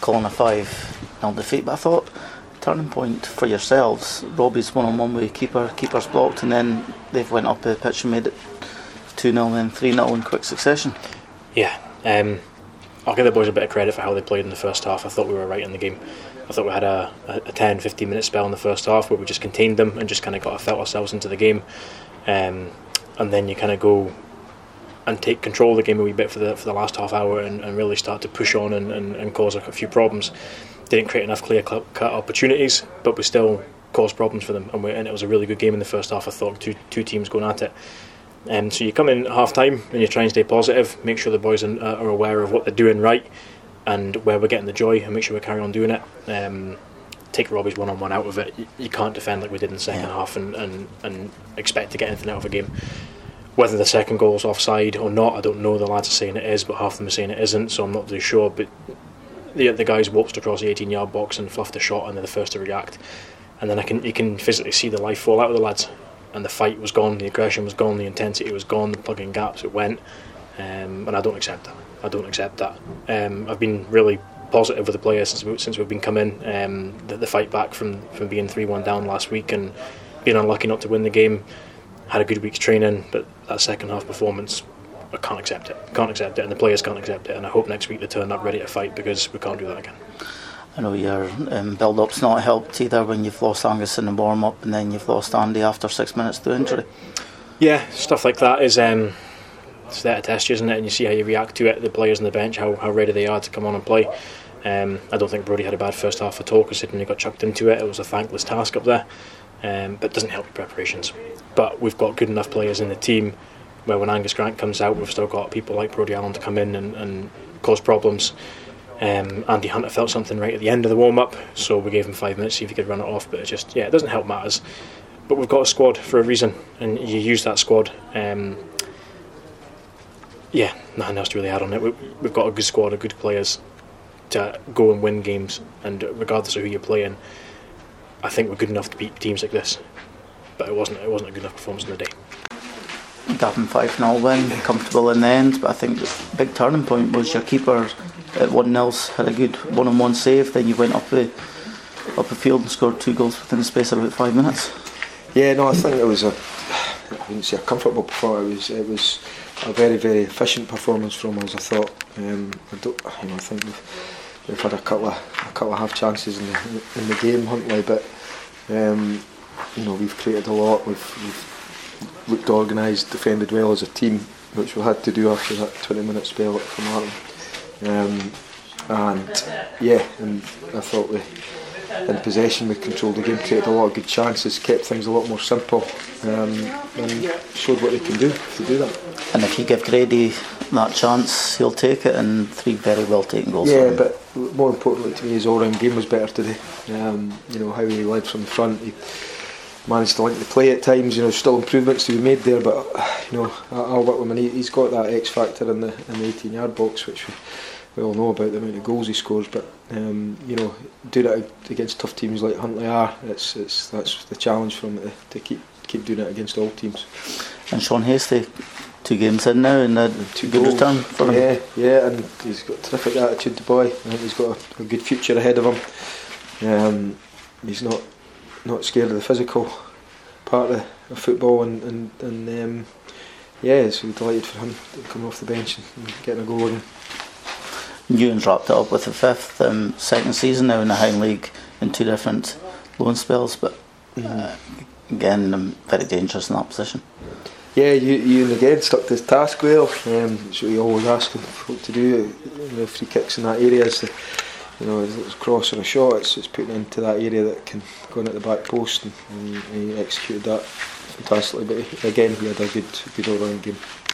calling a 5 0 defeat, but I thought turning point for yourselves. Robbie's one on one with keeper, keeper's blocked, and then they've went up the pitch and made it 2 0 and 3 0 in quick succession. Yeah, um, I'll give the boys a bit of credit for how they played in the first half. I thought we were right in the game. I thought we had a, a 10 15 minute spell in the first half where we just contained them and just kind of got felt ourselves into the game. Um, and then you kind of go and take control of the game a wee bit for the for the last half hour and, and really start to push on and, and, and cause a, a few problems. Didn't create enough clear cut opportunities, but we still caused problems for them. And, we, and it was a really good game in the first half. I thought two two teams going at it. Um, so you come in half time and you try and stay positive, make sure the boys are, are aware of what they're doing right and where we're getting the joy and make sure we carry on doing it. Um, take Robbie's one on one out of it. You, you, can't defend like we did in the second yeah. half and, and, and expect to get anything out of a game. Whether the second goal goal's offside or not, I don't know. The lads are saying it is, but half of them are saying it isn't, so I'm not too sure. But the, the guys waltzed across the 18 yard box and fluffed a shot, and they're the first to react. And then I can you can physically see the life fall out of the lads and the fight was gone, the aggression was gone, the intensity was gone, the plugging gaps it went, um, and I don't accept that. I don't accept that. Um, I've been really positive with the players since, we, since we've been coming. Um, the, the, fight back from, from being 3 1 down last week and being unlucky not to win the game. Had a good week's training, but that second half performance, I can't accept it. Can't accept it, and the players can't accept it. And I hope next week they turn up ready to fight because we can't do that again. I know your um, build up's not helped either when you've lost Angus in the warm up and then you've lost Andy after six minutes to injury. Yeah, stuff like that is um, it's there to test you, isn't it? And you see how you react to it, the players on the bench, how, how ready they are to come on and play. Um, I don't think Brody had a bad first half at all considering he got chucked into it. It was a thankless task up there, um, but doesn't help your preparations. But we've got good enough players in the team where when Angus Grant comes out, we've still got people like Brody Allen to come in and, and cause problems. Um, Andy Hunter felt something right at the end of the warm up, so we gave him five minutes to see if he could run it off. But it just, yeah, it doesn't help matters. But we've got a squad for a reason, and you use that squad. Um, yeah, nothing else to really add on it. We, have got a good squad of good players to go and win games, and regardless of who you're playing, I think we're good enough to beat teams like this. But it wasn't. It wasn't a good enough performance in the day. Gavin 5 0 win, comfortable in the end, but I think the big turning point was your keeper at 1 0 had a good one on one save, then you went up the up the field and scored two goals within the space of about five minutes. Yeah, no, I think it was a I wouldn't say a comfortable performance. It was, it was a very very efficient performance from us. I thought. Um, I don't, you know, I think we've, we've had a couple of a couple of half chances in the in the game, Huntly, but um, you know we've created a lot. We've, we've looked organised, defended well as a team, which we had to do after that 20 minute spell at Formartine. Um, and yeah, and I thought we, in possession, we controlled the game, created a lot of good chances, kept things a lot more simple, um, and showed what they can do to do that. And if you give Grady that chance, he'll take it, and three very well taken goals. Yeah, but more importantly to me, his all-round game was better today. Um, you know how he led from the front. He, managed to link the play at times. You know, still improvements to be made there, but you know, I'll work with him. He's got that X factor in the in the 18 yard box, which we, we all know about the amount of goals he scores. But um, you know, do that against tough teams like Huntly are. It's it's that's the challenge for him to, to keep keep doing it against all teams. And Sean Hastie, two games in now, and a two goals. return for him. Yeah, yeah, and he's got a terrific attitude, the boy. I think he's got a, a good future ahead of him. Um, he's not not scared of the physical part of, of football, and and, and um, yeah, so delighted for him coming off the bench and, getting a goal again. Ewan's wrapped it up with the fifth um, second season now in the Highland League in two different loan spells, but uh, again, um, very dangerous in that position. Yeah, Ewan again stuck to his task well. Um, so he always him what to do. You know, free kicks in that area. Is the, you know, it's crossing a shot, it's, it's putting into that area that can go into the back post, and, and he executed that fantastically. But again, he had a good, good all-round game.